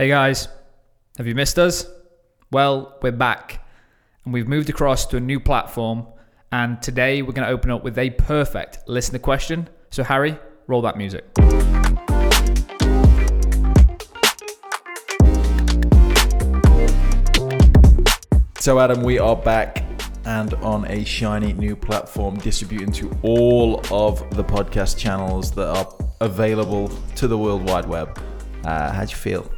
Hey guys, have you missed us? Well, we're back and we've moved across to a new platform. And today we're going to open up with a perfect listener question. So, Harry, roll that music. So, Adam, we are back and on a shiny new platform distributing to all of the podcast channels that are available to the World Wide Web. Uh, how'd you feel?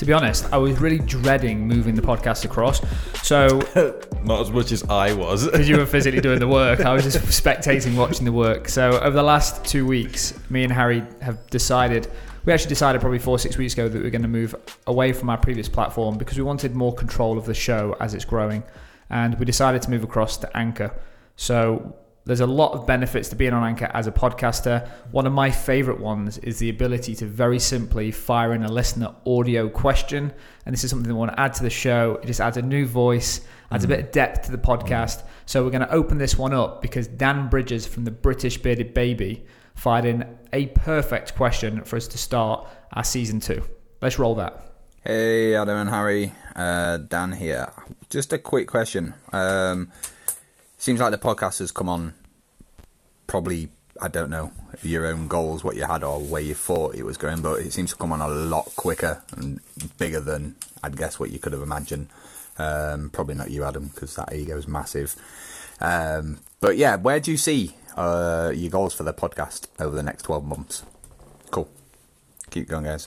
To be honest, I was really dreading moving the podcast across. So, Not as much as I was. because you were physically doing the work, I was just spectating, watching the work. So, over the last two weeks, me and Harry have decided. We actually decided probably four, six weeks ago that we are going to move away from our previous platform because we wanted more control of the show as it's growing. And we decided to move across to Anchor. So, there's a lot of benefits to being on Anchor as a podcaster. One of my favorite ones is the ability to very simply fire in a listener audio question. And this is something I want to add to the show. It just adds a new voice, adds a bit of depth to the podcast. So we're going to open this one up because Dan Bridges from the British Bearded Baby fired in a perfect question for us to start our season two. Let's roll that. Hey, Adam and Harry, uh, Dan here. Just a quick question. Um, seems like the podcast has come on probably, I don't know, your own goals, what you had, or where you thought it was going, but it seems to come on a lot quicker and bigger than I'd guess what you could have imagined. Um, probably not you, Adam, because that ego is massive. Um, but yeah, where do you see uh, your goals for the podcast over the next 12 months? Cool. Keep going, guys.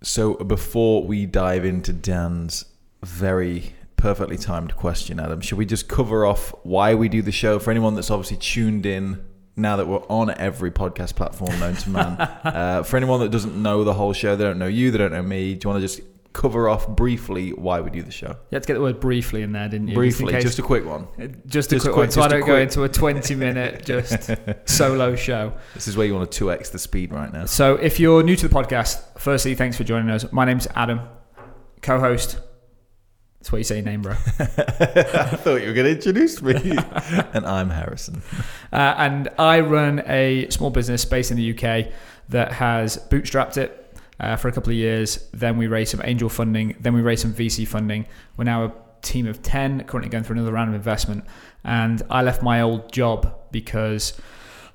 So, before we dive into Dan's very perfectly timed question, Adam, should we just cover off why we do the show for anyone that's obviously tuned in now that we're on every podcast platform known to man? uh, for anyone that doesn't know the whole show, they don't know you, they don't know me, do you want to just cover off briefly why we do the show? You had to get the word briefly in there, didn't you? Briefly, case- just a quick one. just a just quick, quick- one, so I don't go into a 20 minute just solo show. This is where you want to 2x the speed right now. So, if you're new to the podcast, firstly, thanks for joining us. My name's Adam, co host. That's what you say your name, bro. I thought you were going to introduce me. and I'm Harrison. Uh, and I run a small business based in the UK that has bootstrapped it uh, for a couple of years. Then we raised some angel funding. Then we raised some VC funding. We're now a team of 10, currently going through another round of investment. And I left my old job because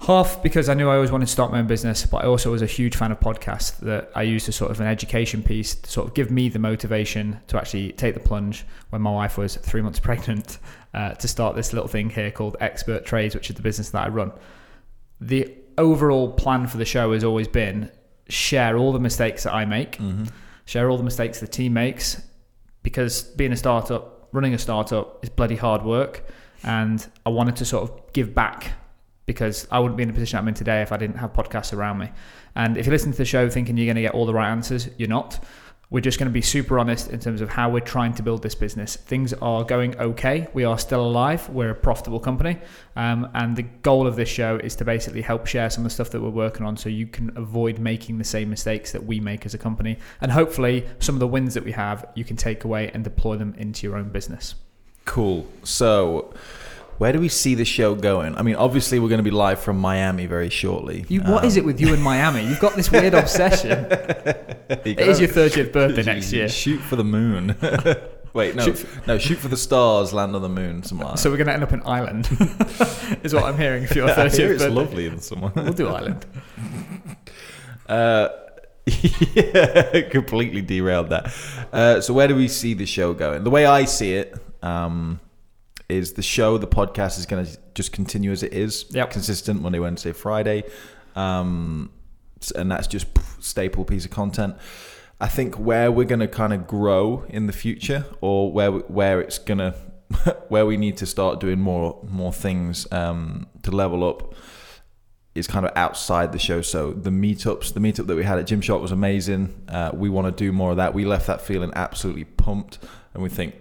half because I knew I always wanted to start my own business, but I also was a huge fan of podcasts that I used as sort of an education piece to sort of give me the motivation to actually take the plunge when my wife was three months pregnant uh, to start this little thing here called Expert Trades, which is the business that I run. The overall plan for the show has always been share all the mistakes that I make, share all the mistakes the team makes, because being a startup, running a startup is bloody hard work. And I wanted to sort of give back because I wouldn't be in the position I'm in today if I didn't have podcasts around me. And if you listen to the show thinking you're going to get all the right answers, you're not. We're just going to be super honest in terms of how we're trying to build this business. Things are going okay. We are still alive. We're a profitable company. Um, and the goal of this show is to basically help share some of the stuff that we're working on so you can avoid making the same mistakes that we make as a company. And hopefully, some of the wins that we have, you can take away and deploy them into your own business. Cool. So, where do we see the show going? I mean, obviously, we're going to be live from Miami very shortly. You, what is it with you and Miami? You've got this weird obsession. It is your 30th birthday next year. Shoot for the moon. Wait, no, Shoot no. Shoot for the stars, land on the moon. Like. So we're going to end up in Ireland, is what I'm hearing for your I 30th hear it's birthday. lovely in someone. We'll do Ireland. Uh, yeah, completely derailed that. Uh, so where do we see the show going? The way I see it um, is the show, the podcast is going to just continue as it is, Yep. consistent Monday, Wednesday, Friday, um, and that's just staple piece of content. I think where we're going to kind of grow in the future, or where where it's going to where we need to start doing more more things um, to level up is kind of outside the show. So the meetups, the meetup that we had at Gymshark was amazing. Uh, we want to do more of that. We left that feeling absolutely pumped, and we think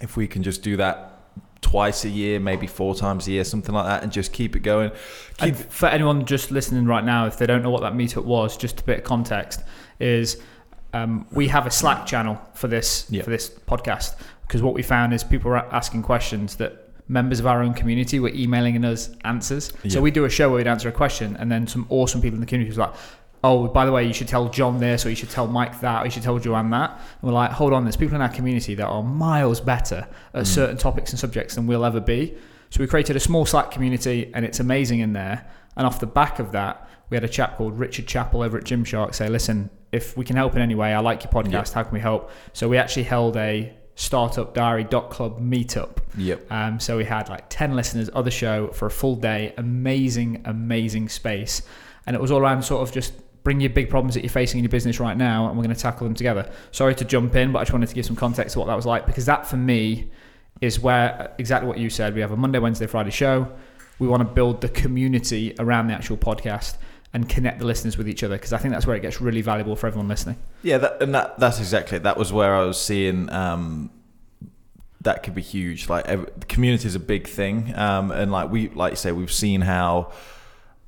if we can just do that twice a year, maybe four times a year, something like that, and just keep it going. Keep, for anyone just listening right now, if they don't know what that meetup was, just a bit of context is um, we have a Slack channel for this Yeah. for this podcast because what we found is people are asking questions that members of our own community were emailing us answers. So we do a show where we'd answer a question, and then some awesome people in the community was like, oh, by the way, you should tell John this, or you should tell Mike that, or you should tell Joanne that. And we're like, hold on, there's people in our community that are miles better at certain topics and subjects than we'll ever be. So we created a small Slack community, and it's amazing in there. And off the back of that, we had a chap called Richard Chappell over at Gymshark say, listen, if we can help in any way, I like your podcast. How can we help? So we actually held a startupdiary.club meetup. Yep. Um, so we had like 10 listeners of the show for a full day. Amazing, amazing space. And it was all around sort of just bring your big problems that you're facing in your business right now and we're going to tackle them together. Sorry to jump in, but I just wanted to give some context to what that was like because that for me is where exactly what you said. We have a Monday, Wednesday, Friday show. We want to build the community around the actual podcast and connect the listeners with each other because I think that's where it gets really valuable for everyone listening. Yeah, that, and that that's exactly that was where I was seeing um, that could be huge. Like every, the community is a big thing, um, and like we like you say, we've seen how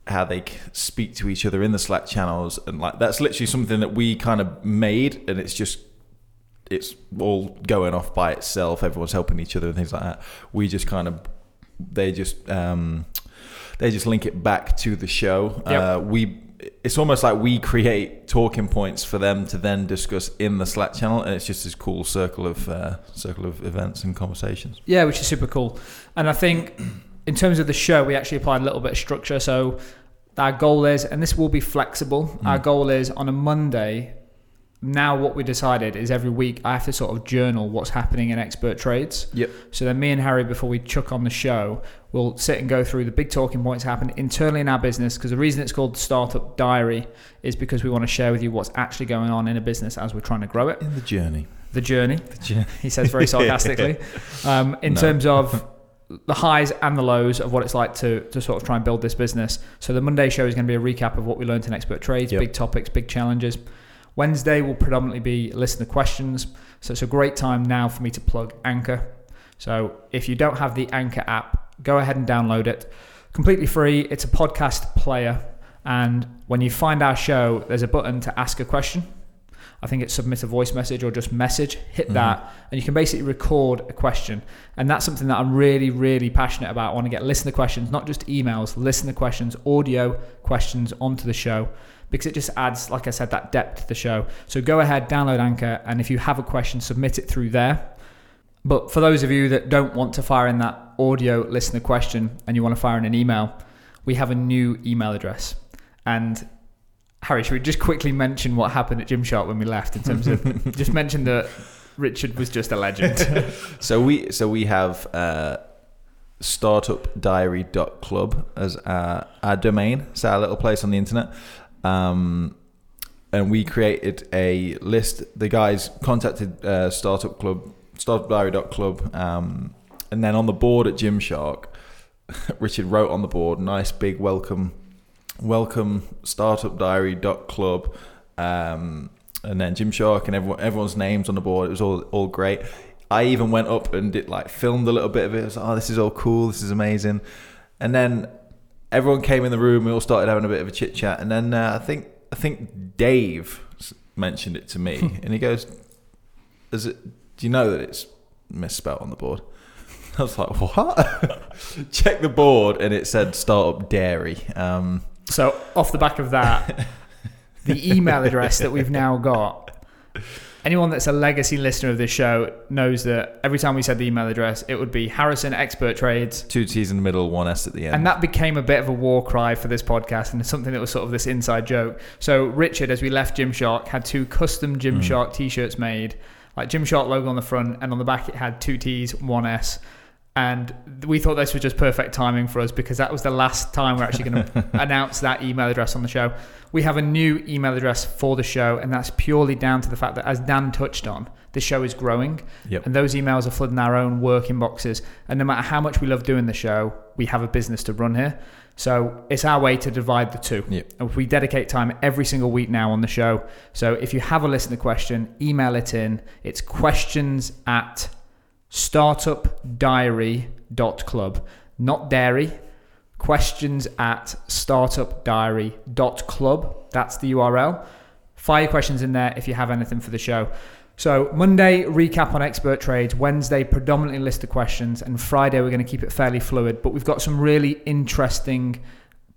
how they speak to each other in the Slack channels, and like that's literally something that we kind of made, and it's just it's all going off by itself. Everyone's helping each other and things like that. We just kind of they just um, they just link it back to the show. Yep. Uh, we it's almost like we create talking points for them to then discuss in the Slack channel, and it's just this cool circle of uh, circle of events and conversations. Yeah, which is super cool. And I think in terms of the show, we actually applied a little bit of structure. So our goal is, and this will be flexible, our goal is on a Monday. Now, what we decided is every week I have to sort of journal what's happening in expert trades. Yep. So then, me and Harry, before we chuck on the show, we'll sit and go through the big talking points happen internally in our business. Because the reason it's called Startup Diary is because we want to share with you what's actually going on in a business as we're trying to grow it. In the journey, The journey, the journey. he says very sarcastically. Um, in No. terms of the highs and the lows of what it's like to, to sort of try and build this business. So the Monday show is going to be a recap of what we learned in expert trades, Yep. big topics, big challenges. Wednesday will predominantly be listener questions. So it's a great time now for me to plug Anchor. So if you don't have the Anchor app, go ahead and download it. Completely free. It's a podcast player. And when you find our show, there's a button to ask a question. I think it's submit a voice message or just message. Hit mm-hmm. that, and you can basically record a question. And that's something that I'm really, really passionate about. I want to get listener questions, not just emails, listener questions, audio questions onto the show because it just adds, like I said, that depth to the show. So go ahead, download Anchor, and if you have a question, submit it through there. But for those of you that don't want to fire in that audio listener question and you want to fire in an email, we have a new email address. And Harry, should we just quickly mention what happened at Gymshark when we left in terms of just mention that Richard was just a legend. So we so we have uh, startupdiary.club as our, our domain. It's our little place on the internet. Um, and we created a list. The guys contacted uh, Startup Club, startupdiary.club, um, and then on the board at Gymshark, Richard wrote on the board, nice big welcome, welcome startupdiary.club, um, and then Gymshark and everyone, everyone's names on the board. It was all all great. I even went up and did like filmed a little bit of it. I was like, oh, this is all cool. This is amazing. And then everyone came in the room. We all started having a bit of a chit chat. And then uh, I think I think Dave mentioned it to me, and he goes, "Is it? Do you know that it's misspelled on the board?" I was like, "What?" Check the board, and it said "Startup Dairy." Um, so off the back of that, the email address that we've now got. Anyone that's a legacy listener of this show knows that every time we said the email address, it would be Harrison Expert Trades. two T's in the middle, one S at the end. And that became a bit of a war cry for this podcast and something that was sort of this inside joke. So Richard, as we left Gymshark, had two custom Gymshark hmm. t-shirts made, like Gymshark logo on the front, and on the back it had two T's, one S. And we thought this was just perfect timing for us because that was the last time we're actually going to announce that email address on the show. We have a new email address for the show, and that's purely down to the fact that, as Dan touched on, the show is growing. Yep. And those emails are flooding our own work inboxes. And no matter how much we love doing the show, we have a business to run here. So it's our way to divide the two. Yep. And we dedicate time every single week now on the show. So if you have a listener question, email it in. It's questions at startupdiary.club, not dairy. Questions at startupdiary.club. That's the URL. Fire your questions in there if you have anything for the show. So Monday recap on expert trades, Wednesday predominantly list of questions, and Friday we're going to keep it fairly fluid. But we've got some really interesting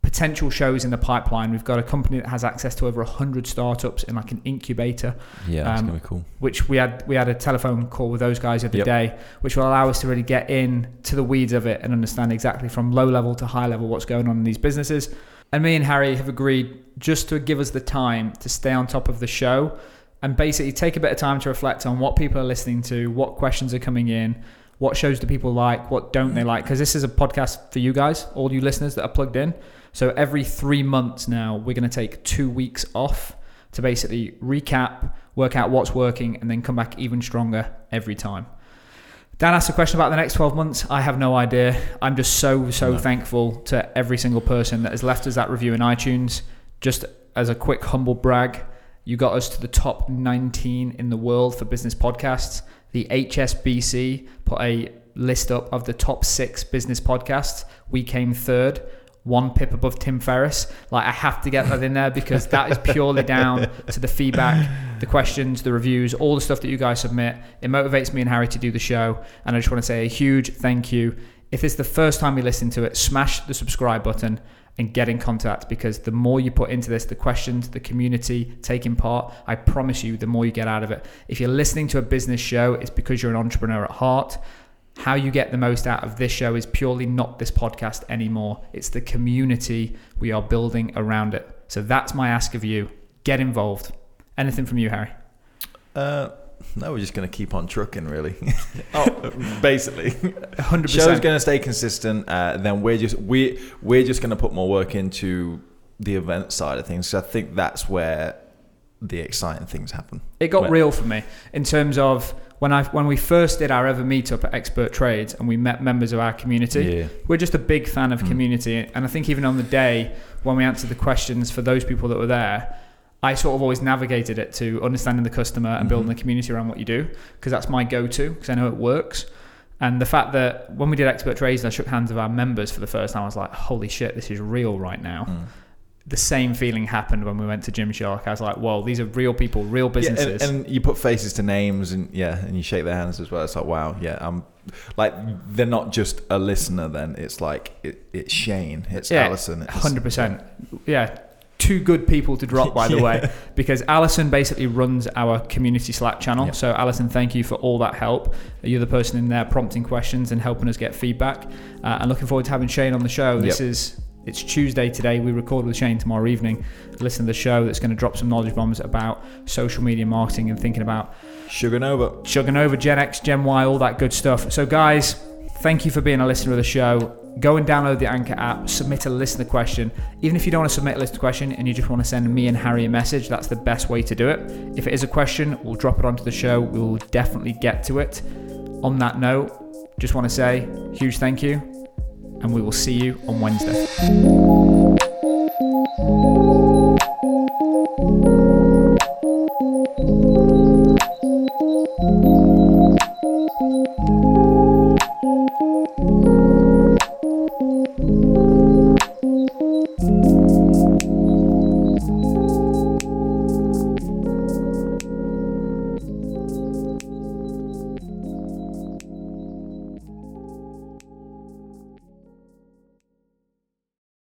potential shows in the pipeline. We've got a company that has access to over 100 startups in like an incubator, Yeah, that's Um, gonna be cool. which we had we had a telephone call with those guys the other Yep. day, which will allow us to really get in to the weeds of it and understand exactly from low level to high level what's going on in these businesses. And me and Harry have agreed just to give us the time to stay on top of the show and basically take a bit of time to reflect on what people are listening to, what questions are coming in, what shows do people like, what don't they mm. like? Because this is a podcast for you guys, all you listeners that are plugged in. So every three months now, we're going to take two weeks off to basically recap, work out what's working, and then come back even stronger every time. Dan asked a question about the next 12 months. I have no idea. I'm just so, so No. thankful to every single person that has left us that review in iTunes. Just as a quick humble brag, you got us to the top 19 in the world for business podcasts. The HSBC put a list up of the top six business podcasts. We came third, one pip above Tim Ferriss. Like, I have to get that in there because that is purely down to the feedback, the questions, the reviews, all the stuff that you guys submit. It motivates me and Harry to do the show. And I just want to say a huge thank you. If it's the first time you listen to it, smash the subscribe button and get in contact because the more you put into this, the questions, the community taking part, I promise you, the more you get out of it. If you're listening to a business show, it's because you're an entrepreneur at heart. How you get the most out of this show is purely not this podcast anymore. It's the community we are building around it. So that's my ask of you. Get involved. Anything from you, Harry? Uh, no, we're just gonna keep on trucking, really. oh, basically. 100%. Show's going to stay consistent. Uh, then we're just we we're just going to put more work into the event side of things. So I think that's where the exciting things happen. It got When- real for me in terms of when I when we first did our ever meetup at Expert Trades and we met members of our community. Yeah. We're just a big fan of Mm. community, and I think even on the day when we answered the questions for those people that were there, I sort of always navigated it to understanding the customer and building Mhm. the community around what you do because that's my go-to because I know it works. And the fact that when we did Expert Trades and I shook hands with our members for the first time, I was like, "Holy shit, this is real right now." Mm. The same feeling happened when we went to Gymshark. I was like, "Whoa, these are real people, real businesses." Yeah, and, and you put faces to names, and yeah, and you shake their hands as well. It's like, wow, yeah, I'm like they're not just a listener. Then it's like it, it's Shane, it's Yeah, Alison, it's, Hundred percent. Yeah, two good people to drop, by the Yeah. way, because Alison basically runs our community Slack channel. Yep. So, Alison, thank you for all that help. You're the person in there prompting questions and helping us get feedback. Uh, and looking forward to having Shane on the show. This Yep. is it's Tuesday today. We record with Shane tomorrow evening. Listen to the show that's going to drop some knowledge bombs about social media marketing and thinking about Sugar Nova. chugging over Gen X, Gen Y, all that good stuff. So, guys, thank you for being a listener of the show. Go and download the Anchor app, submit a listener question. Even if you don't want to submit a listener question and you just want to send me and Harry a message, that's the best way to do it. If it is a question, we'll drop it onto the show. We will definitely get to it. On that note, just want to say huge thank you, and we will see you on Wednesday.